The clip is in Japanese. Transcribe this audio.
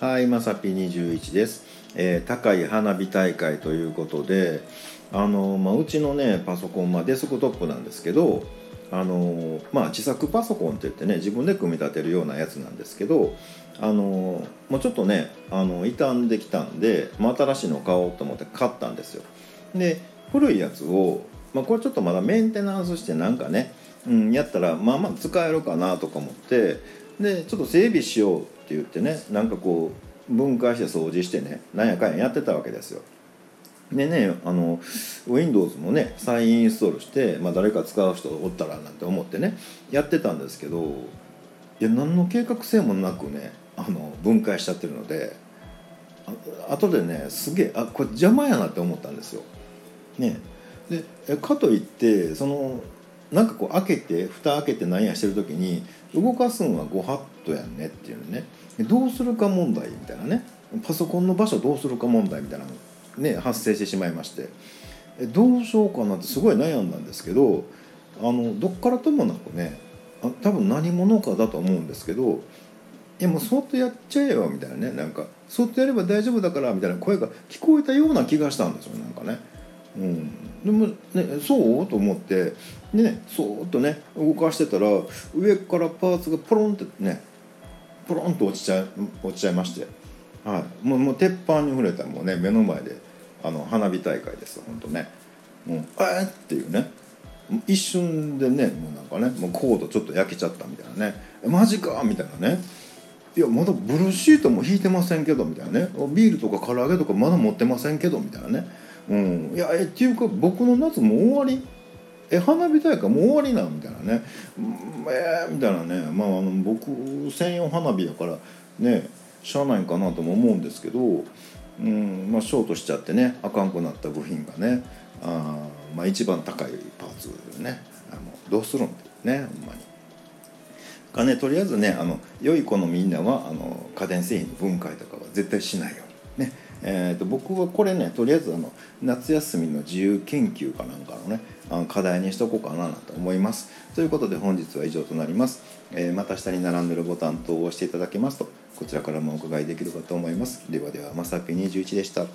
はい、まさぴ21です、えー高い花火大会ということで、あのまあ、うちのねパソコン、まあ、デスクトップなんですけど、あのまあ、自作パソコンって言ってね自分で組み立てるようなやつなんですけど、あのもうちょっとねあの傷んできたんで、まあ、新しいの買おうと思って買ったんですよ。で古いやつを、まあ、これちょっとまだメンテナンスしてなんかね、うん、やったらまあまあ使えるかなとか思ってでちょっと整備しよう言ってねなんかこう分解して掃除してねなんやかんややってたわけですよ。でねあの Windows もね再インストールして、まあ、誰か使う人おったらなんて思ってねやってたんですけどいや何の計画性もなくねあの分解しちゃってるのであ後でねすげえあこれ邪魔やなって思ったんですよ。ね、でかといってそのなんかこう開けて蓋開けて何やしてる時に動かすんはご法度やんねっていうね。どうするか問題みたいなね。パソコンの場所どうするか問題みたいなのね発生してしまいまして。どうしようかなってすごい悩んだんですけどあのどっからともなくね多分何者かだと思うんですけどいやもうそっとやっちゃえよみたいなねなんかそっとやれば大丈夫だからみたいな声が聞こえたような気がしたんですよなんかね。うん、でもねそう？と思って。でねそーっとね動かしてたら上からパーツがポロンってねポロンと落ちちゃい落ちちゃいまして、はい、もうもう鉄板に触れたもうね目の前であの花火大会です本当ね。もうあーっていうね。一瞬でねもうなんかねもうコードちょっと焼けちゃったみたいなね。マジか？みたいなね。いやまだブルーシートも引いてませんけどみたいなね。ビールとか唐揚げとかまだ持ってませんけどみたいなね。うん。いやえっていうか僕の夏もう終わり？え花火大会もう終わりなみたいなね。うんえー、みたいなね。まああの僕専用花火やからねしゃあないんかなとも思うんですけど、うんまあ、ショートしちゃってねあかんくなった部品がねあ、まあ、一番高いパーツね。あのどうするんだよねほんまに。がねとりあえずねあの良い子のみんなはあの家電製品の分解とかは絶対しないようにねえー、と僕はこれねとりあえずあの夏休みの自由研究かなんかのねあの課題にしとこうかなと思います。ということで本日は以上となります、えーまた下に並んでるボタン等を押していただけますとこちらからもお伺いできるかと思います。ではではまさぴ21でした。